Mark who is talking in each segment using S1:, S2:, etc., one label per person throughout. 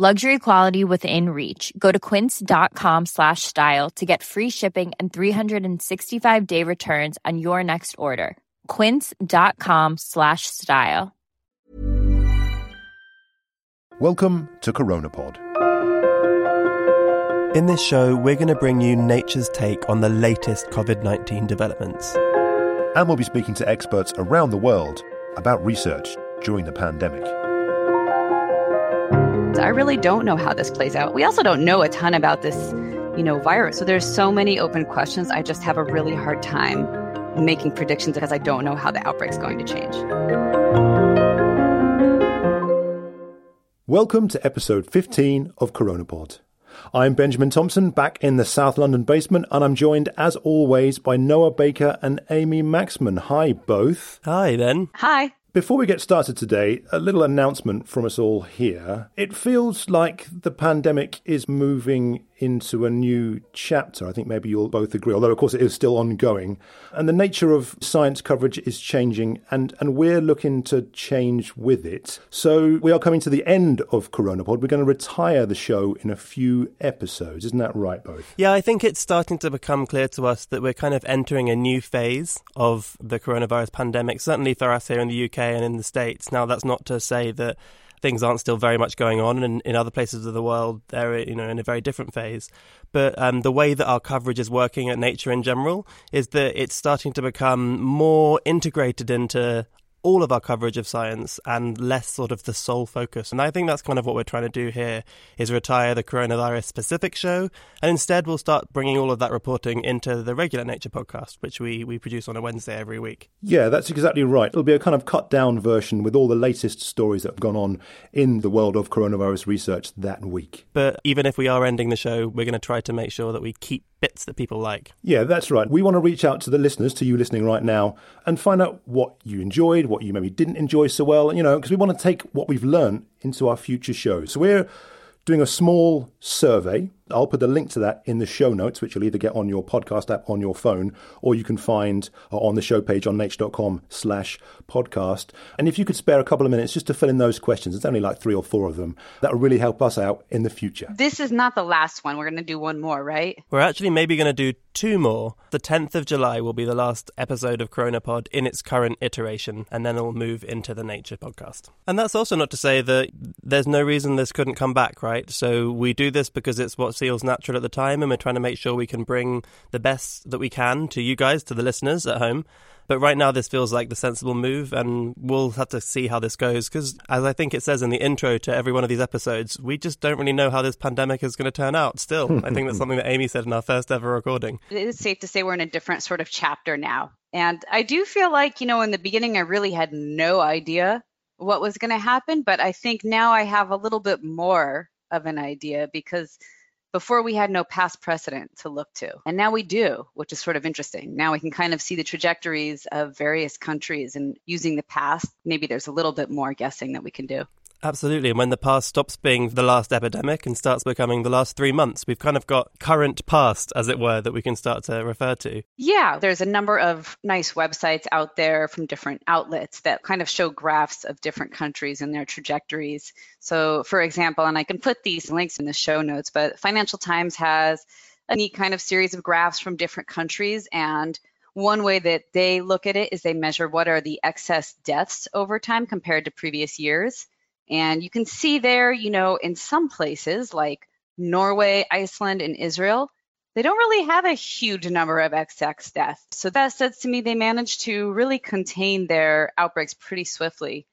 S1: Luxury quality within reach. Go to quince.com slash style to get free shipping and 365 day returns on your next order. Quince.com slash style.
S2: Welcome to Coronapod.
S3: In this show, we're going to bring you nature's take on the latest COVID 19 developments.
S2: And we'll be speaking to experts around the world about research during the pandemic.
S4: I really don't know how this plays out. We also don't know a ton about this, you know, virus. So there's so many open questions. I just have a really hard time making predictions because I don't know how the outbreak's going to change.
S2: Welcome to episode 15 of Coronapod. I'm Benjamin Thompson, back in the South London basement, and I'm joined, as always, by Noah Baker and Amy Maxmen. Hi, both.
S3: Hi, Ben.
S4: Hi.
S2: Before we get started today, a little announcement from us all here. It feels like the pandemic is moving into a new chapter. I think maybe you'll both agree, although of course it is still ongoing. And the nature of science coverage is changing and, and we're looking to change with it. So we are coming to the end of Coronapod. We're going to retire the show in a few episodes. Isn't that right, both?
S3: Yeah, I think it's starting to become clear to us that we're kind of entering a new phase of the coronavirus pandemic, certainly for us here in the UK and in the States. Now, that's not to say that things aren't still very much going on, and in other places of the world, they're you know in a very different phase. But um, the way that our coverage is working at Nature in general is that it's starting to become more integrated into all of our coverage of science and less sort of the sole focus. And I think that's kind of what we're trying to do here is retire the coronavirus specific show and instead we'll start bringing all of that reporting into the regular Nature podcast, which we, we produce on a Wednesday every week.
S2: Yeah, that's exactly right. It'll be a kind of cut down version with all the latest stories that have gone on in the world of coronavirus research that week.
S3: But even if we are ending the show, we're going to try to make sure that we keep bits that people like.
S2: Yeah, that's right. We want to reach out to the listeners, to you listening right now, and find out what you enjoyed, what you maybe didn't enjoy so well, you know, because we want to take what we've learned into our future shows. So we're doing a small survey I'll put a link to that in the show notes, which you'll either get on your podcast app on your phone, or you can find uh, on the show page on nature.com slash podcast. And if you could spare a couple of minutes just to fill in those questions, it's only like three or four of them, that will really help us out in the future.
S4: This is not the last one. We're going to do one more, right?
S3: We're actually maybe going to do two more. The 10th of July will be the last episode of Coronapod in its current iteration, and then it'll move into the Nature podcast. And that's also not to say that there's no reason this couldn't come back, right? So we do this because it's what feels natural at the time, and we're trying to make sure we can bring the best that we can to you guys, to the listeners at home. But right now, this feels like the sensible move, and we'll have to see how this goes. Because, as I think it says in the intro to every one of these episodes, we just don't really know how this pandemic is going to turn out still. I think that's something that Amy said in our first ever recording.
S4: It is safe to say we're in a different sort of chapter now. And I do feel like, you know, in the beginning, I really had no idea what was going to happen. But I think now I have a little bit more of an idea because before we had no past precedent to look to. And now we do, which is sort of interesting. Now we can kind of see the trajectories of various countries and using the past, maybe there's a little bit more guessing that we can do.
S3: Absolutely. And when the past stops being the last epidemic and starts becoming the last three months, we've kind of got current past, as it were, that we can start to refer to.
S4: Yeah, there's a number of nice websites out there from different outlets that kind of show graphs of different countries and their trajectories. So, for example, and I can put these links in the show notes, but Financial Times has a neat kind of series of graphs from different countries and one way that they look at it is they measure what are the excess deaths over time compared to previous years. And you can see there, you know, in some places like Norway, Iceland, and Israel, they don't really have a huge number of excess deaths. So that says to me they managed to really contain their outbreaks pretty swiftly.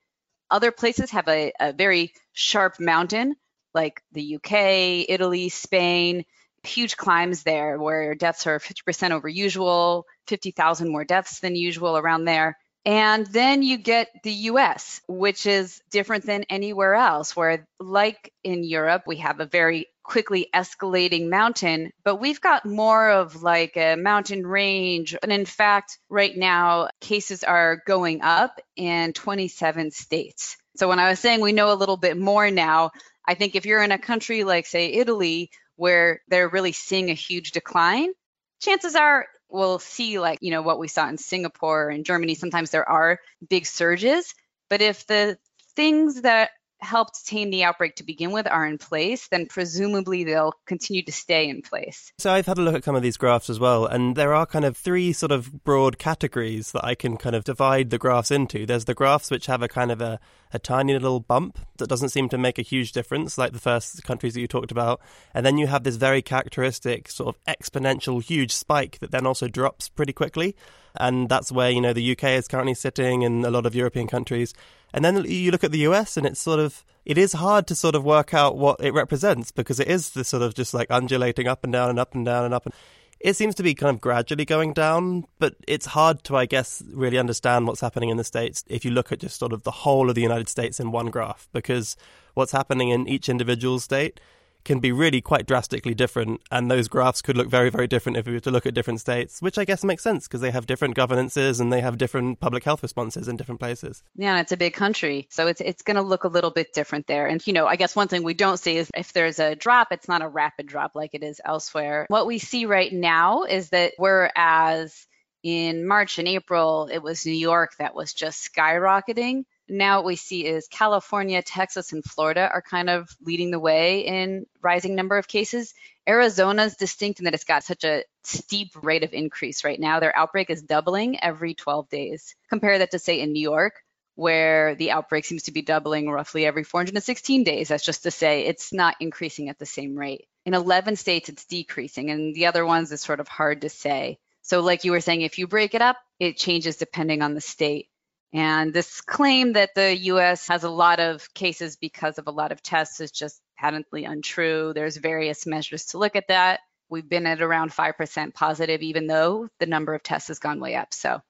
S4: Other places have a, a very sharp mountain, like the UK, Italy, Spain, huge climbs there where deaths are 50% over usual, 50,000 more deaths than usual around there. And then you get the US, which is different than anywhere else, where, like in Europe, we have a very quickly escalating mountain, but we've got more of like a mountain range. And in fact, right now, cases are going up in 27 states. So when I was saying we know a little bit more now, I think if you're in a country like, say, Italy, where they're really seeing a huge decline, chances are we'll see like, you know, what we saw in Singapore and Germany. Sometimes there are big surges, but if the things that helped tame the outbreak to begin with are in place, then presumably they'll continue to stay in place.
S3: So I've had a look at some of these graphs as well, and there are kind of three sort of broad categories that I can kind of divide the graphs into. There's the graphs which have a kind of a, a tiny little bump that doesn't seem to make a huge difference, like the first countries that you talked about. And then you have this very characteristic sort of exponential huge spike that then also drops pretty quickly. And that's where, you know, the UK is currently sitting and a lot of European countries. And then you look at the US and it's sort of, it is hard to sort of work out what it represents because it is this sort of just like undulating up and down and up and down and up. And it seems to be kind of gradually going down, but it's hard to, I guess, really understand what's happening in the States if you look at just sort of the whole of the United States in one graph because what's happening in each individual state can be really quite drastically different. And those graphs could look very, very different if we were to look at different states, which I guess makes sense because they have different governances and they have different public health responses in different places.
S4: Yeah, it's a big country. So it's, it's going to look a little bit different there. And, you know, I guess one thing we don't see is if there's a drop, it's not a rapid drop like it is elsewhere. What we see right now is that whereas in March and April, it was New York that was just skyrocketing now what we see is California, Texas, and Florida are kind of leading the way in rising number of cases. Arizona is distinct in that it's got such a steep rate of increase right now. Their outbreak is doubling every 12 days. Compare that to, say, in New York, where the outbreak seems to be doubling roughly every 416 days. That's just to say it's not increasing at the same rate. In 11 states, it's decreasing, and the other ones is sort of hard to say. So, like you were saying, if you break it up, it changes depending on the state. And this claim that the US has a lot of cases because of a lot of tests is just patently untrue. There's various measures to look at that. We've been at around 5% positive, even though the number of tests has gone way up. So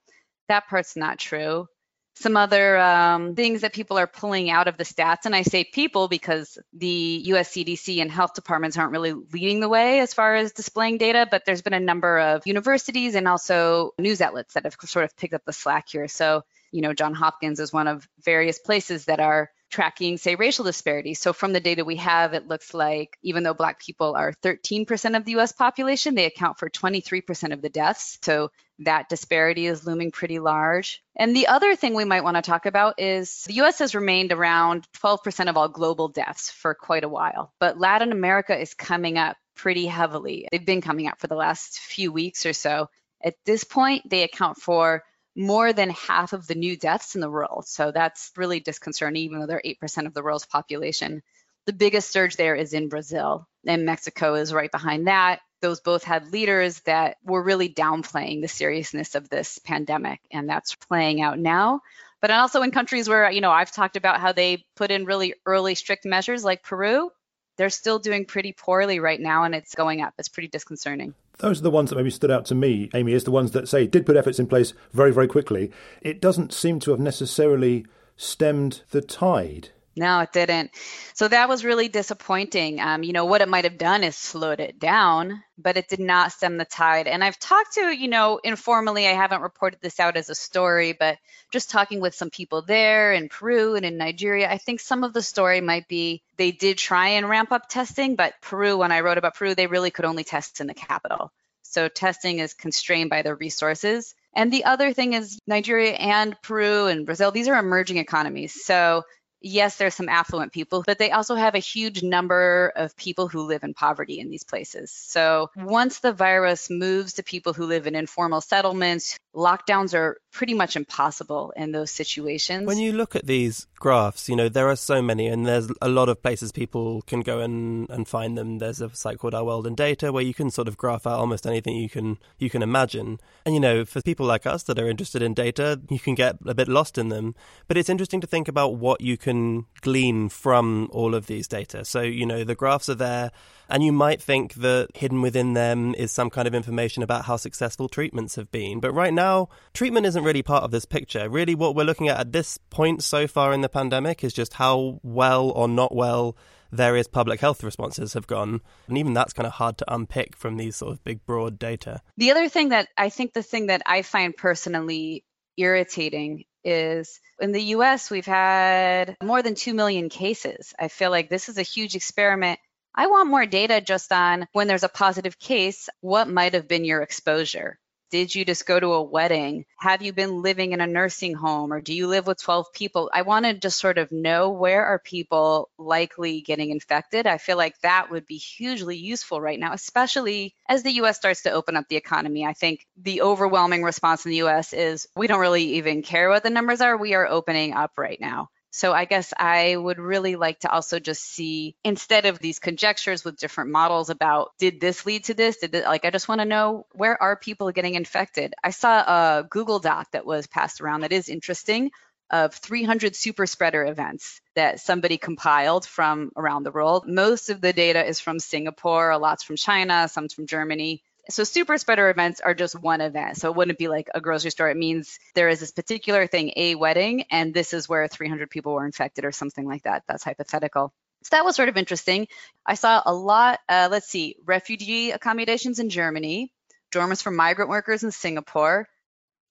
S4: that part's not true. Some other um, things that people are pulling out of the stats, and I say people because the US CDC and health departments aren't really leading the way as far as displaying data, but there's been a number of universities and also news outlets that have sort of picked up the slack here. So you know, John Hopkins is one of various places that are tracking, say, racial disparities. So from the data we have, it looks like even though Black people are 13% of the US population, they account for 23% of the deaths. So that disparity is looming pretty large. And the other thing we might want to talk about is the US has remained around 12% of all global deaths for quite a while, but Latin America is coming up pretty heavily. They've been coming up for the last few weeks or so. At this point, they account for more than half of the new deaths in the world. So that's really disconcerting, even though they're 8% of the world's population. The biggest surge there is in Brazil, and Mexico is right behind that. Those both had leaders that were really downplaying the seriousness of this pandemic, and that's playing out now. But also in countries where, you know, I've talked about how they put in really early strict measures like Peru, they're still doing pretty poorly right now, and it's going up. It's pretty disconcerting
S2: those are the ones that maybe stood out to me, Amy, is the ones that say did put efforts in place very, very quickly. It doesn't seem to have necessarily stemmed the tide.
S4: No, it didn't. So that was really disappointing. Um, you know, what it might have done is slowed it down, but it did not stem the tide. And I've talked to, you know, informally, I haven't reported this out as a story, but just talking with some people there in Peru and in Nigeria, I think some of the story might be they did try and ramp up testing, but Peru, when I wrote about Peru, they really could only test in the capital. So testing is constrained by their resources. And the other thing is Nigeria and Peru and Brazil, these are emerging economies. So yes, there's some affluent people, but they also have a huge number of people who live in poverty in these places. So once the virus moves to people who live in informal settlements, lockdowns are pretty much impossible in those situations.
S3: When you look at these graphs, you know, there are so many, and there's a lot of places people can go and, and find them. There's a site called Our World in Data where you can sort of graph out almost anything you can you can imagine. And you know, for people like us that are interested in data, you can get a bit lost in them. But it's interesting to think about what you can glean from all of these data. So, you know, the graphs are there and you might think that hidden within them is some kind of information about how successful treatments have been. But right now, treatment isn't really part of this picture. Really, what we're looking at at this point so far in the pandemic is just how well or not well various public health responses have gone. And even that's kind of hard to unpick from these sort of big, broad data.
S4: The other thing that I think the thing that I find personally irritating is in the US, we've had more than 2 million cases. I feel like this is a huge experiment I want more data just on when there's a positive case, what might have been your exposure? Did you just go to a wedding? Have you been living in a nursing home or do you live with 12 people? I want to just sort of know where are people likely getting infected. I feel like that would be hugely useful right now, especially as the US starts to open up the economy. I think the overwhelming response in the US is we don't really even care what the numbers are. We are opening up right now. So I guess I would really like to also just see instead of these conjectures with different models about did this lead to this? Did it, like I just want to know where are people getting infected? I saw a Google Doc that was passed around that is interesting of 300 super spreader events that somebody compiled from around the world. Most of the data is from Singapore, a lot's from China, some's from Germany so super spreader events are just one event. So it wouldn't be like a grocery store. It means there is this particular thing, a wedding, and this is where 300 people were infected or something like that. That's hypothetical. So that was sort of interesting. I saw a lot, uh, let's see, refugee accommodations in Germany, dormers for migrant workers in Singapore,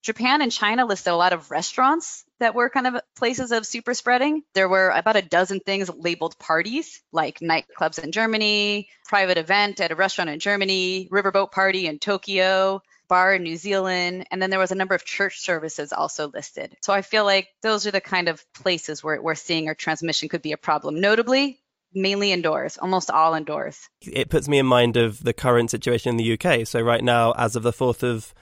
S4: Japan and China listed a lot of restaurants that were kind of places of super spreading. There were about a dozen things labeled parties, like nightclubs in Germany, private event at a restaurant in Germany, riverboat party in Tokyo, bar in New Zealand, and then there was a number of church services also listed. So I feel like those are the kind of places where we're seeing our transmission could be a problem. Notably, mainly indoors, almost all indoors.
S3: It puts me in mind of the current situation in the UK. So right now, as of the 4th of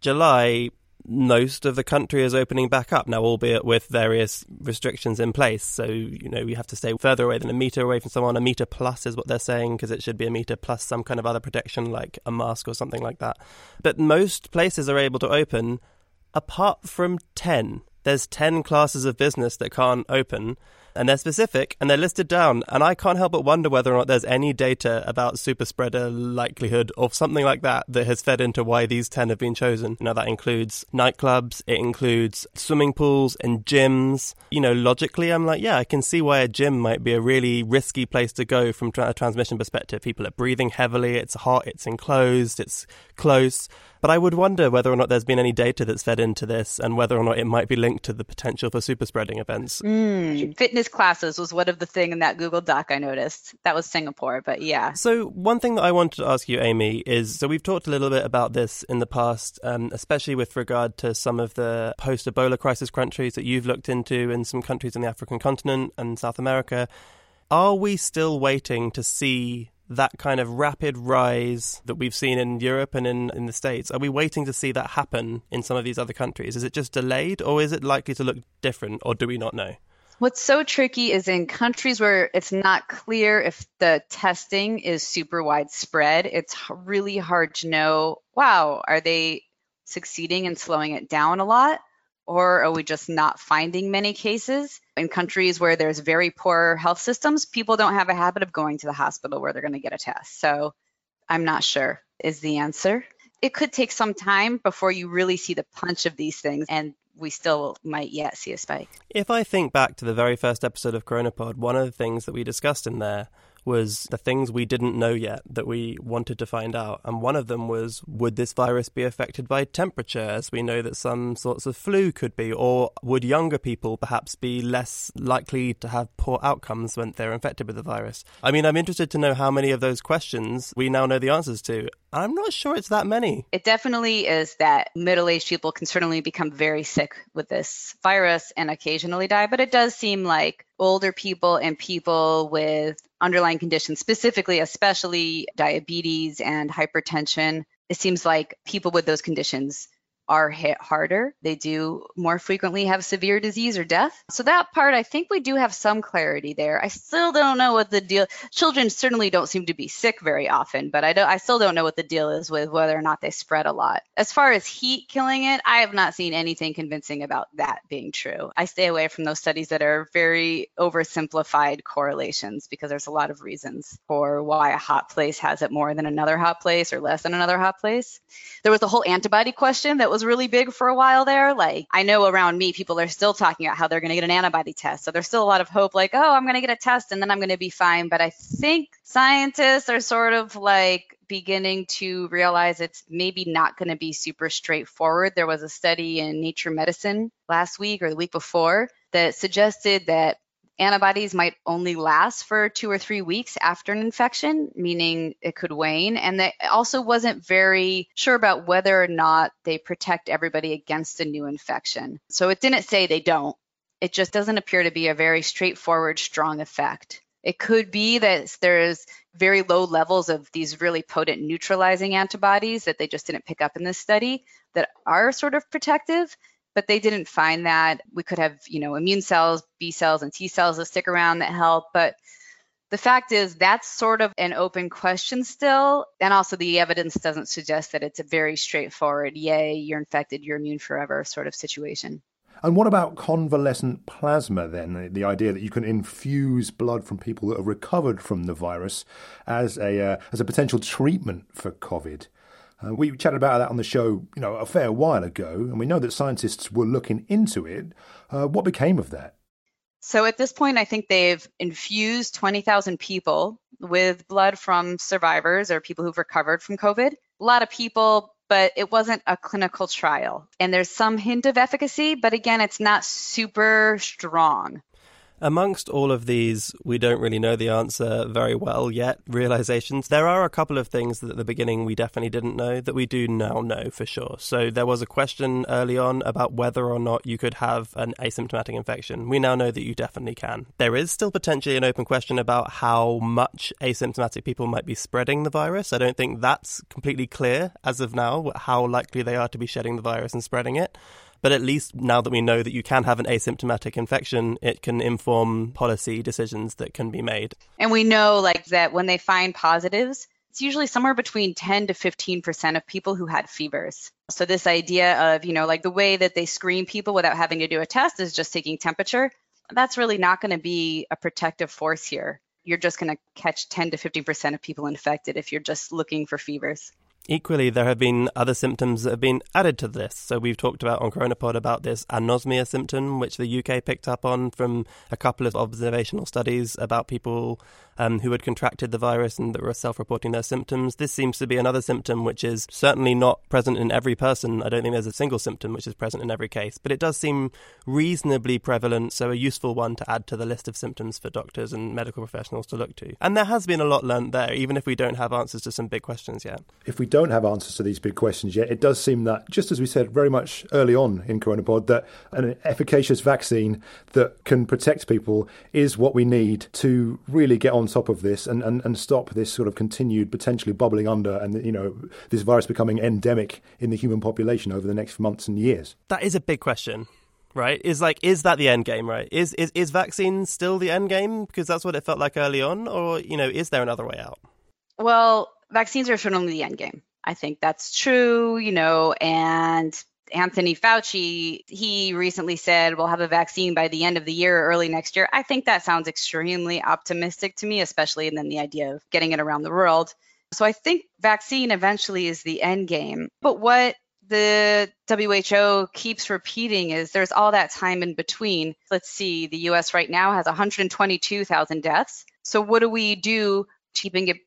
S3: July, most of the country is opening back up now, albeit with various restrictions in place. So, you know, we have to stay further away than a meter away from someone. A meter plus is what they're saying because it should be a meter plus some kind of other protection like a mask or something like that. But most places are able to open apart from 10. There's 10 classes of business that can't open and they're specific and they're listed down. And I can't help but wonder whether or not there's any data about super spreader likelihood or something like that that has fed into why these 10 have been chosen. Know, that includes nightclubs, it includes swimming pools and gyms. You know, logically, I'm like, yeah, I can see why a gym might be a really risky place to go from a transmission perspective. People are breathing heavily, it's hot, it's enclosed, it's close. But I would wonder whether or not there's been any data that's fed into this and whether or not it might be linked to the potential for super spreading events.
S4: Mm, fitness classes was one of the thing in that Google Doc I noticed. That was Singapore, but yeah.
S3: So one thing that I wanted to ask you, Amy, is so we've talked a little bit about this in the past, um, especially with regard to some of the post-Ebola crisis countries that you've looked into and some countries in the African continent and South America. Are we still waiting to see that kind of rapid rise that we've seen in Europe and in, in the States? Are we waiting to see that happen in some of these other countries? Is it just delayed or is it likely to look different or do we not know?
S4: What's so tricky is in countries where it's not clear if the testing is super widespread, it's really hard to know wow, are they succeeding in slowing it down a lot? Or are we just not finding many cases? In countries where there's very poor health systems, people don't have a habit of going to the hospital where they're going to get a test. So I'm not sure is the answer. It could take some time before you really see the punch of these things and we still might yet see a spike.
S3: If I think back to the very first episode of Coronapod, one of the things that we discussed in there was the things we didn't know yet that we wanted to find out. And one of them was would this virus be affected by temperature, as we know that some sorts of flu could be? Or would younger people perhaps be less likely to have poor outcomes when they're infected with the virus? I mean, I'm interested to know how many of those questions we now know the answers to. I'm not sure it's that many.
S4: It definitely is that middle aged people can certainly become very sick with this virus and occasionally die, but it does seem like older people and people with underlying conditions, specifically, especially diabetes and hypertension. It seems like people with those conditions are hit harder. They do more frequently have severe disease or death. So that part, I think we do have some clarity there. I still don't know what the deal. Children certainly don't seem to be sick very often, but I don't. I still don't know what the deal is with whether or not they spread a lot. As far as heat killing it, I have not seen anything convincing about that being true. I stay away from those studies that are very oversimplified correlations because there's a lot of reasons for why a hot place has it more than another hot place or less than another hot place. There was the whole antibody question that was was really big for a while there. Like I know around me, people are still talking about how they're going to get an antibody test. So there's still a lot of hope, like, oh, I'm going to get a test and then I'm going to be fine. But I think scientists are sort of like beginning to realize it's maybe not going to be super straightforward. There was a study in Nature Medicine last week or the week before that suggested that antibodies might only last for two or three weeks after an infection, meaning it could wane. And they also wasn't very sure about whether or not they protect everybody against a new infection. So it didn't say they don't. It just doesn't appear to be a very straightforward, strong effect. It could be that there's very low levels of these really potent neutralizing antibodies that they just didn't pick up in this study that are sort of protective but they didn't find that. We could have, you know, immune cells, B cells, and T cells that stick around that help, but the fact is that's sort of an open question still and also the evidence doesn't suggest that it's a very straightforward yay you're infected you're immune forever sort of situation
S2: and what about convalescent plasma then? The idea that you can infuse blood from people that have recovered from the virus as a uh, as a potential treatment for COVID. Uh, we chatted about that on the show, you know, a fair while ago, and we know that scientists were looking into it. Uh, what became of that?
S4: So at this point, I think they've infused 20,000 people with blood from survivors or people who've recovered from COVID. A lot of people, but it wasn't a clinical trial. And there's some hint of efficacy, but again, it's not super strong.
S3: Amongst all of these, we don't really know the answer very well yet, realizations. There are a couple of things that at the beginning we definitely didn't know that we do now know for sure. So there was a question early on about whether or not you could have an asymptomatic infection. We now know that you definitely can. There is still potentially an open question about how much asymptomatic people might be spreading the virus. I don't think that's completely clear as of now, how likely they are to be shedding the virus and spreading it. But at least now that we know that you can have an asymptomatic infection, it can inform policy decisions that can be made.
S4: And we know like that when they find positives, it's usually somewhere between 10 to 15% of people who had fevers. So this idea of, you know, like the way that they screen people without having to do a test is just taking temperature. That's really not going to be a protective force here. You're just going to catch 10 to 15% of people infected if you're just looking for fevers.
S3: Equally, there have been other symptoms that have been added to this. So we've talked about on Coronapod about this anosmia symptom, which the UK picked up on from a couple of observational studies about people um, who had contracted the virus and that were self-reporting their symptoms. This seems to be another symptom which is certainly not present in every person. I don't think there's a single symptom which is present in every case, but it does seem reasonably prevalent, so a useful one to add to the list of symptoms for doctors and medical professionals to look to. And there has been a lot learnt there, even if we don't have answers to some big questions yet.
S2: If we don't don't have answers to these big questions yet, it does seem that, just as we said very much early on in Coronapod, that an efficacious vaccine that can protect people is what we need to really get on top of this and, and, and stop this sort of continued potentially bubbling under and, you know, this virus becoming endemic in the human population over the next months and years.
S3: That is a big question right? Is like, is that the end game, right? Is is is vaccine still the end game because that's what it felt like early on, or you know, is there another way out?
S4: Well, vaccines are certainly the end game. I think that's true, you know, and Anthony Fauci, he recently said we'll have a vaccine by the end of the year or early next year. I think that sounds extremely optimistic to me, especially and then the idea of getting it around the world. So I think vaccine eventually is the end game. But what the WHO keeps repeating is there's all that time in between. Let's see, the US right now has 122,000 deaths. So what do we do keeping it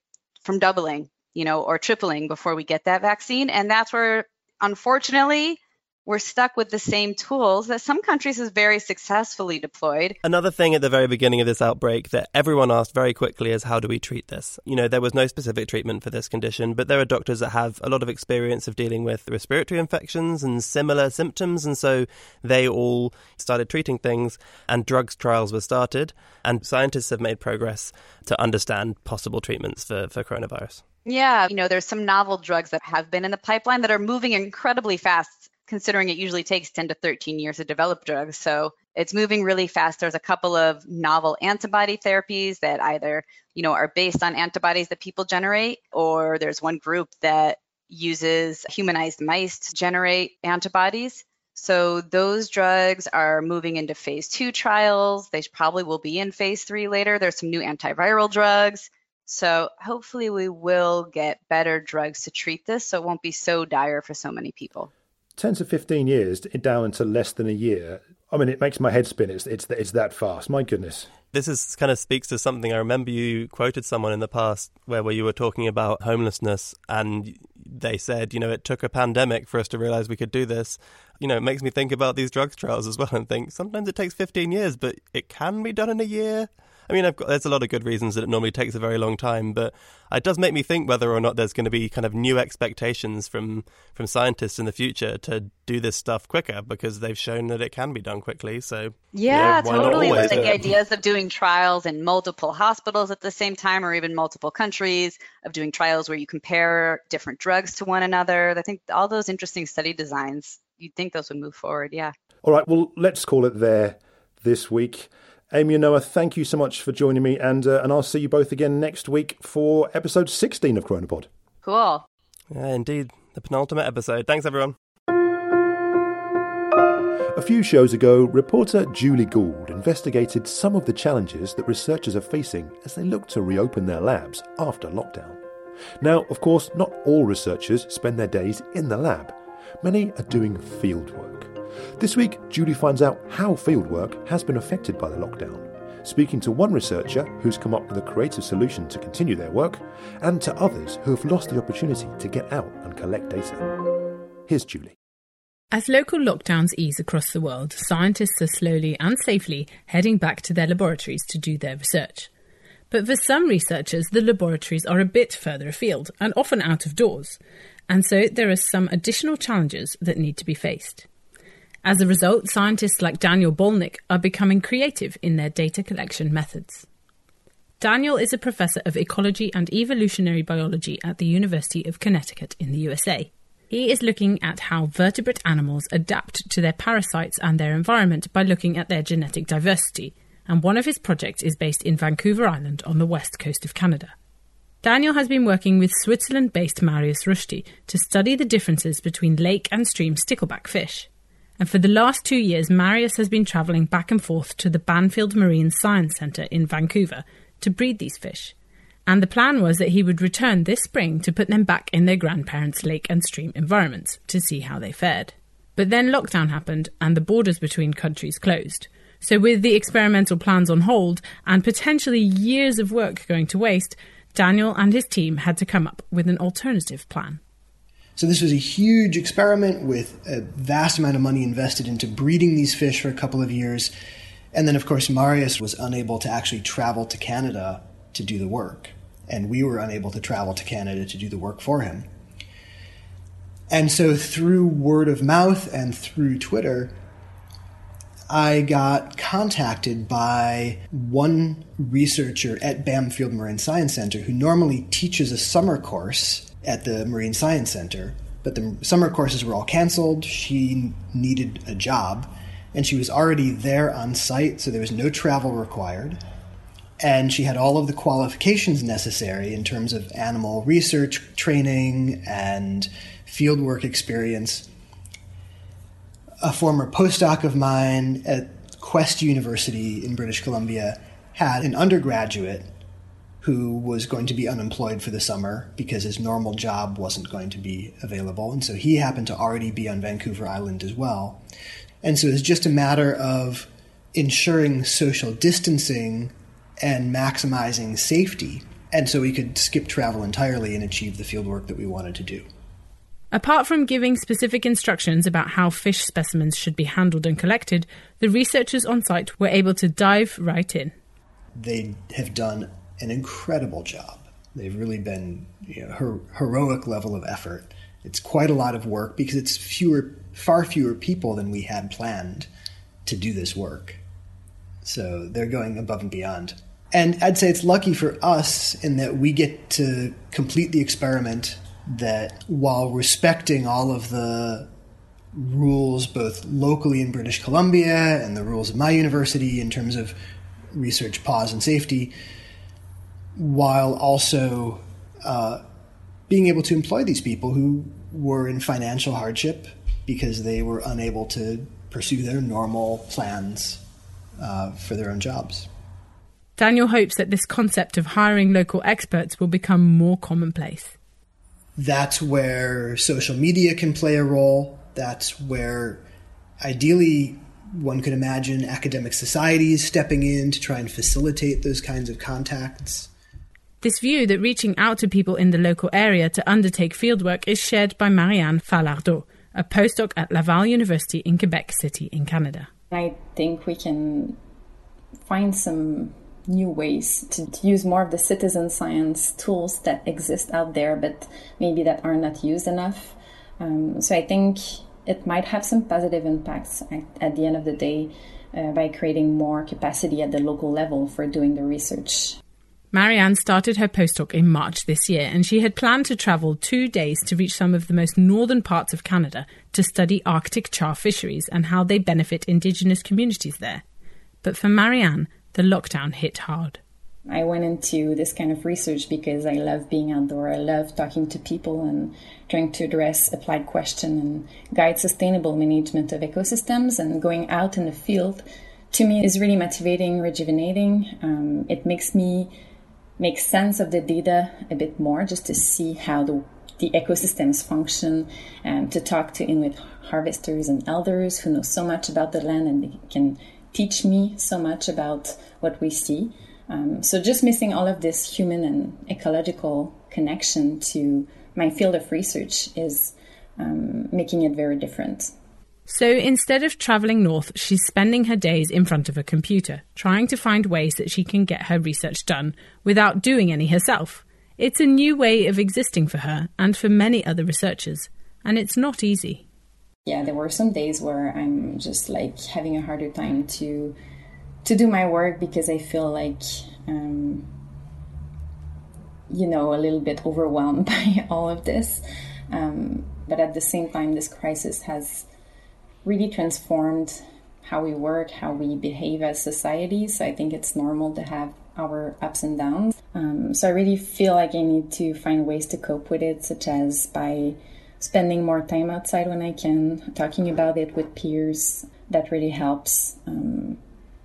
S4: from doubling? You know, or tripling before we get that vaccine. And that's where, unfortunately, we're stuck with the same tools that some countries have very successfully deployed.
S3: Another thing at the very beginning of this outbreak that everyone asked very quickly is how do we treat this? You know, there was no specific treatment for this condition, but there are doctors that have a lot of experience of dealing with respiratory infections and similar symptoms, and so they all started treating things, and drugs trials were started, and scientists have made progress to understand possible treatments for, for coronavirus.
S4: Yeah, you know, there's some novel drugs that have been in the pipeline that are moving incredibly fast considering it usually takes 10 to 13 years to develop drugs. So it's moving really fast. There's a couple of novel antibody therapies that either, you know, are based on antibodies that people generate, or there's one group that uses humanized mice to generate antibodies. So those drugs are moving into phase two trials. They probably will be in phase three later. There's some new antiviral drugs. So hopefully we will get better drugs to treat this so it won't be so dire for so many people.
S2: 10 to 15 years down into less than a year. I mean, it makes my head spin. It's, it's, it's that fast. My goodness.
S3: This is kind of speaks to something. I remember you quoted someone in the past where, where you were talking about homelessness, and they said, you know, it took a pandemic for us to realize we could do this. You know, it makes me think about these drugs trials as well and think sometimes it takes 15 years, but it can be done in a year. I mean, got, there's a lot of good reasons that it normally takes a very long time, but it does make me think whether or not there's going to be kind of new expectations from from scientists in the future to do this stuff quicker because they've shown that it can be done quickly. So
S4: yeah, totally. Like the ideas of doing trials in multiple hospitals at the same time, or even multiple countries, of doing trials where you compare different drugs to one another. I think all those interesting study designs. You'd think those would move forward. Yeah.
S2: All right. Well, let's call it there this week. Amy and Noah, thank you so much for joining me, and uh, and I'll see you both again next week for episode 16 of Coronapod.
S4: Cool.
S3: Yeah, indeed. The penultimate episode. Thanks, everyone.
S2: A few shows ago, reporter Julie Gould investigated some of the challenges that researchers are facing as they look to reopen their labs after lockdown. Now, of course, not all researchers spend their days in the lab. Many are doing fieldwork. This week, Julie finds out how fieldwork has been affected by the lockdown, speaking to one researcher who's come up with a creative solution to continue their work, and to others who have lost the opportunity to get out and collect data. Here's Julie.
S5: As local lockdowns ease across the world, scientists are slowly and safely heading back to their laboratories to do their research. But for some researchers, the laboratories are a bit further afield and often out of doors, and so there are some additional challenges that need to be faced. As a result, scientists like Daniel Bolnick are becoming creative in their data collection methods. Daniel is a professor of ecology and evolutionary biology at the University of Connecticut in the USA. He is looking at how vertebrate animals adapt to their parasites and their environment by looking at their genetic diversity, and one of his projects is based in Vancouver Island on the west coast of Canada. Daniel has been working with Switzerland based Marius Roesti to study the differences between lake and stream stickleback fish. And for the last two years, Marius has been travelling back and forth to the Bamfield Marine Science Centre in Vancouver to breed these fish. And the plan was that he would return this spring to put them back in their grandparents' lake and stream environments to see how they fared. But then lockdown happened and the borders between countries closed. So, with the experimental plans on hold and potentially years of work going to waste, Daniel and his team had to come up with an alternative plan.
S6: So this was a huge experiment with a vast amount of money invested into breeding these fish for a couple of years. And then, of course, Marius was unable to actually travel to Canada to do the work. And we were unable to travel to Canada to do the work for him. And so, through word of mouth and through Twitter, I got contacted by one researcher at Bamfield Marine Science Center who normally teaches a summer course at the Marine Science Center, but the summer courses were all canceled. She needed a job, and she was already there on site, so there was no travel required. And she had all of the qualifications necessary in terms of animal research training and fieldwork experience. A former postdoc of mine at Quest University in British Columbia had an undergraduate who was going to be unemployed for the summer because his normal job wasn't going to be available. And so he happened to already be on Vancouver Island as well. And so it's just a matter of ensuring social distancing and maximizing safety. And so we could skip travel entirely and achieve the field work that we wanted to do.
S5: Apart from giving specific instructions about how fish specimens should be handled and collected, the researchers on site were able to dive right in.
S6: They have done an incredible job. They've really been you know, her- heroic level of effort. It's quite a lot of work because it's fewer, far fewer people than we had planned to do this work. So they're going above and beyond. And I'd say it's lucky for us in that we get to complete the experiment that while respecting all of the rules, both locally in British Columbia and the rules of my university in terms of research pause and safety, while also uh, being able to employ these people who were in financial hardship because they were unable to pursue their normal plans uh, for their own jobs.
S5: Daniel hopes that this concept of hiring local experts will become more commonplace.
S6: That's where social media can play a role. That's where, ideally, one could imagine academic societies stepping in to try and facilitate those kinds of contacts.
S5: This view that reaching out to people in the local area to undertake fieldwork is shared by Marianne Falardeau, a postdoc at Laval University in Quebec City in Canada.
S7: I think we can find some new ways to, to, use more of the citizen science tools that exist out there, but maybe that are not used enough. Um, so I think it might have some positive impacts at, at the end of the day uh, by creating more capacity at the local level for doing the research.
S5: Marianne started her postdoc in March this year, and she had planned to travel two days to reach some of the most northern parts of Canada to study Arctic char fisheries and how they benefit Indigenous communities there. But for Marianne, the lockdown hit hard.
S7: I went into this kind of research because I love being outdoor. I love talking to people and trying to address applied question and guide sustainable management of ecosystems. And going out in the field, to me, is really motivating, rejuvenating. Um, it makes me make sense of the data a bit more, just to see how the the ecosystems function, and to talk to Inuit harvesters and elders who know so much about the land and they can teach me so much about what we see. Um, so just missing all of this human and ecological connection to my field of research is um, making it very different.
S5: So instead of travelling north, she's spending her days in front of a computer, trying to find ways that she can get her research done without doing any herself. It's a new way of existing for her and for many other researchers, and it's not easy
S7: yeah, there were some days where I'm just like having a harder time to to do my work because I feel like um, you know a little bit overwhelmed by all of this. Um, but at the same time, this crisis has really transformed how we work, how we behave as society. So I think it's normal to have our ups and downs. Um, so I really feel like I need to find ways to cope with it, such as by spending more time outside when I can, talking about it with peers. That really helps. Um,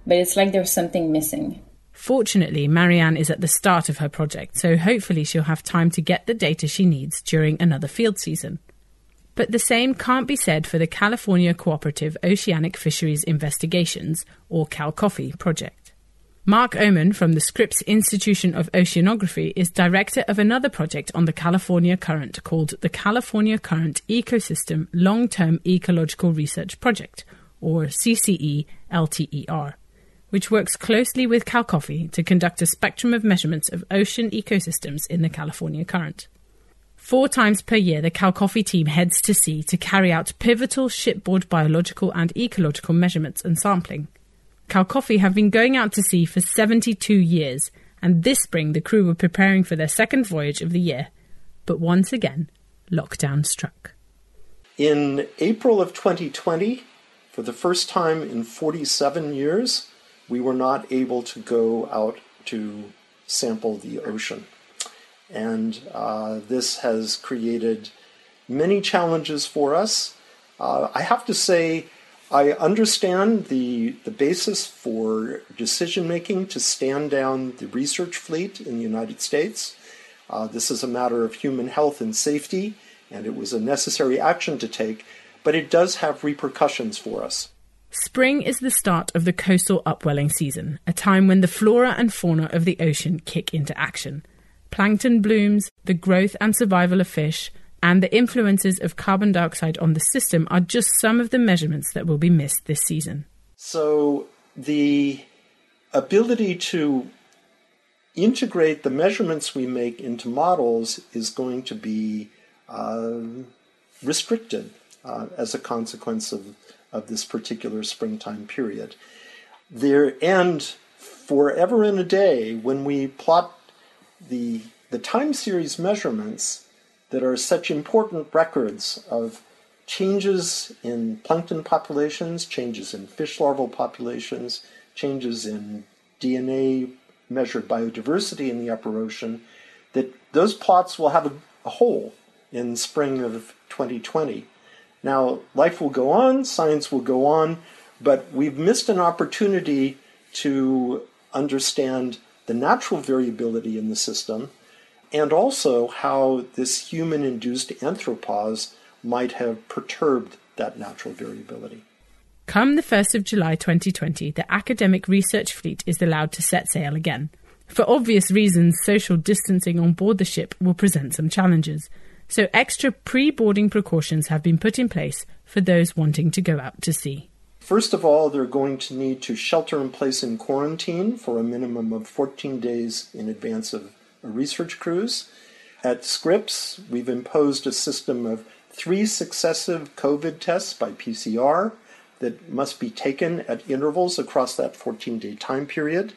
S7: but it's like there's something missing.
S5: Fortunately, Marianne is at the start of her project, so hopefully she'll have time to get the data she needs during another field season. But the same can't be said for the California Cooperative Oceanic Fisheries Investigations, or CalCOFI, project. Mark Ohman from the Scripps Institution of Oceanography is director of another project on the California Current called the California Current Ecosystem Long Term Ecological Research Project, or CCE LTER, which works closely with CalCOFI to conduct a spectrum of measurements of ocean ecosystems in the California Current. Four times per year, the CalCOFI team heads to sea to carry out pivotal shipboard biological and ecological measurements and sampling. CalCOFI have been going out to sea for 72 years, and this spring the crew were preparing for their second voyage of the year. But once again, lockdown struck.
S8: In April of 2020, for the first time in 47 years, we were not able to go out to sample the ocean. And uh, this has created many challenges for us. Uh, I have to say, I understand the, the basis for decision making to stand down the research fleet in the United States. Uh, this is a matter of human health and safety, and it was a necessary action to take, but it does have repercussions for us.
S5: Spring is the start of the coastal upwelling season, a time when the flora and fauna of the ocean kick into action. Plankton blooms, the growth and survival of fish, And the influences of carbon dioxide on the system are just some of the measurements that will be missed this season.
S8: So, the ability to integrate the measurements we make into models is going to be uh, restricted uh, as a consequence of, of this particular springtime period. There and forever in a day, when we plot the the time series measurements that are such important records of changes in plankton populations, changes in fish larval populations, changes in DNA measured biodiversity in the upper ocean, that those plots will have a, a hole in spring of 2020. Now, life will go on, science will go on, but we've missed an opportunity to understand the natural variability in the system and also how this human induced anthropause might have perturbed that natural variability.
S5: Come the 1st of July 2020, the academic research fleet is allowed to set sail again. For obvious reasons, social distancing on board the ship will present some challenges. So, extra pre boarding precautions have been put in place for those wanting to go out to sea.
S8: First of all, they're going to need to shelter in place in quarantine for a minimum of 14 days in advance of a research cruise. At Scripps, we've imposed a system of three successive COVID tests by PCR that must be taken at intervals across that 14 day time period.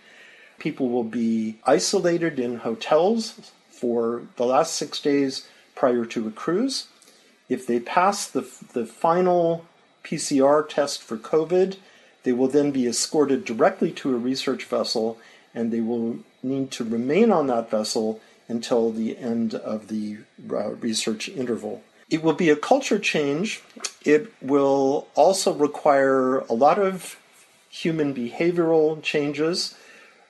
S8: People will be isolated in hotels for the last six days prior to a cruise. If they pass the, the final PCR test for COVID. They will then be escorted directly to a research vessel and they will need to remain on that vessel until the end of the uh, research interval. It will be a culture change. It will also require a lot of human behavioral changes,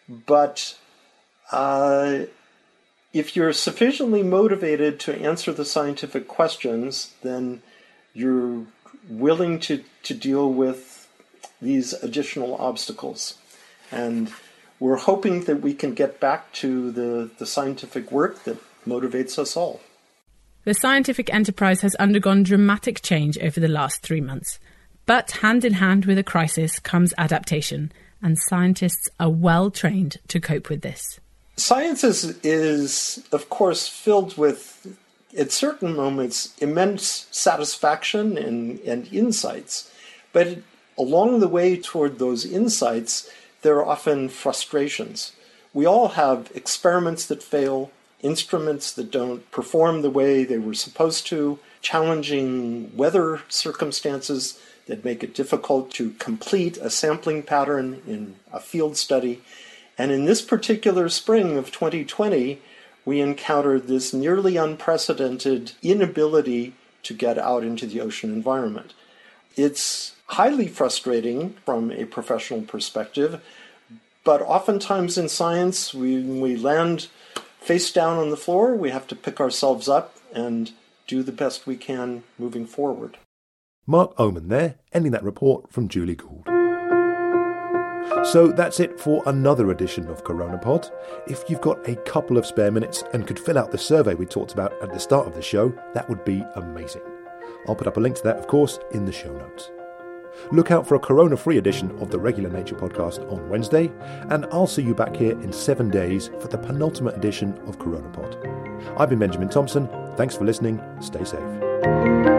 S8: but uh, if you're sufficiently motivated to answer the scientific questions, then you're willing to, to deal with these additional obstacles. And we're hoping that we can get back to the, the scientific work that motivates us all.
S5: The scientific enterprise has undergone dramatic change over the last three months. But hand in hand with a crisis comes adaptation, and scientists are well trained to cope with this.
S8: Science is, is, of course, filled with at certain moments, immense satisfaction and, and insights. But along the way toward those insights, there are often frustrations. We all have experiments that fail, instruments that don't perform the way they were supposed to, challenging weather circumstances that make it difficult to complete a sampling pattern in a field study. And in this particular spring of 2020, we encountered this nearly unprecedented inability to get out into the ocean environment. It's highly frustrating from a professional perspective, but oftentimes in science, when we land face down on the floor, we have to pick ourselves up and do the best we can moving forward.
S2: Mark Ohman there, ending that report from Julie Gould. So that's it for another edition of CoronaPod. If you've got a couple of spare minutes and could fill out the survey we talked about at the start of the show, that would be amazing. I'll put up a link to that, of course, in the show notes. Look out for a corona free edition of the Regular Nature podcast on Wednesday, and I'll see you back here in seven days for the penultimate edition of CoronaPod. I've been Benjamin Thompson. Thanks for listening. Stay safe.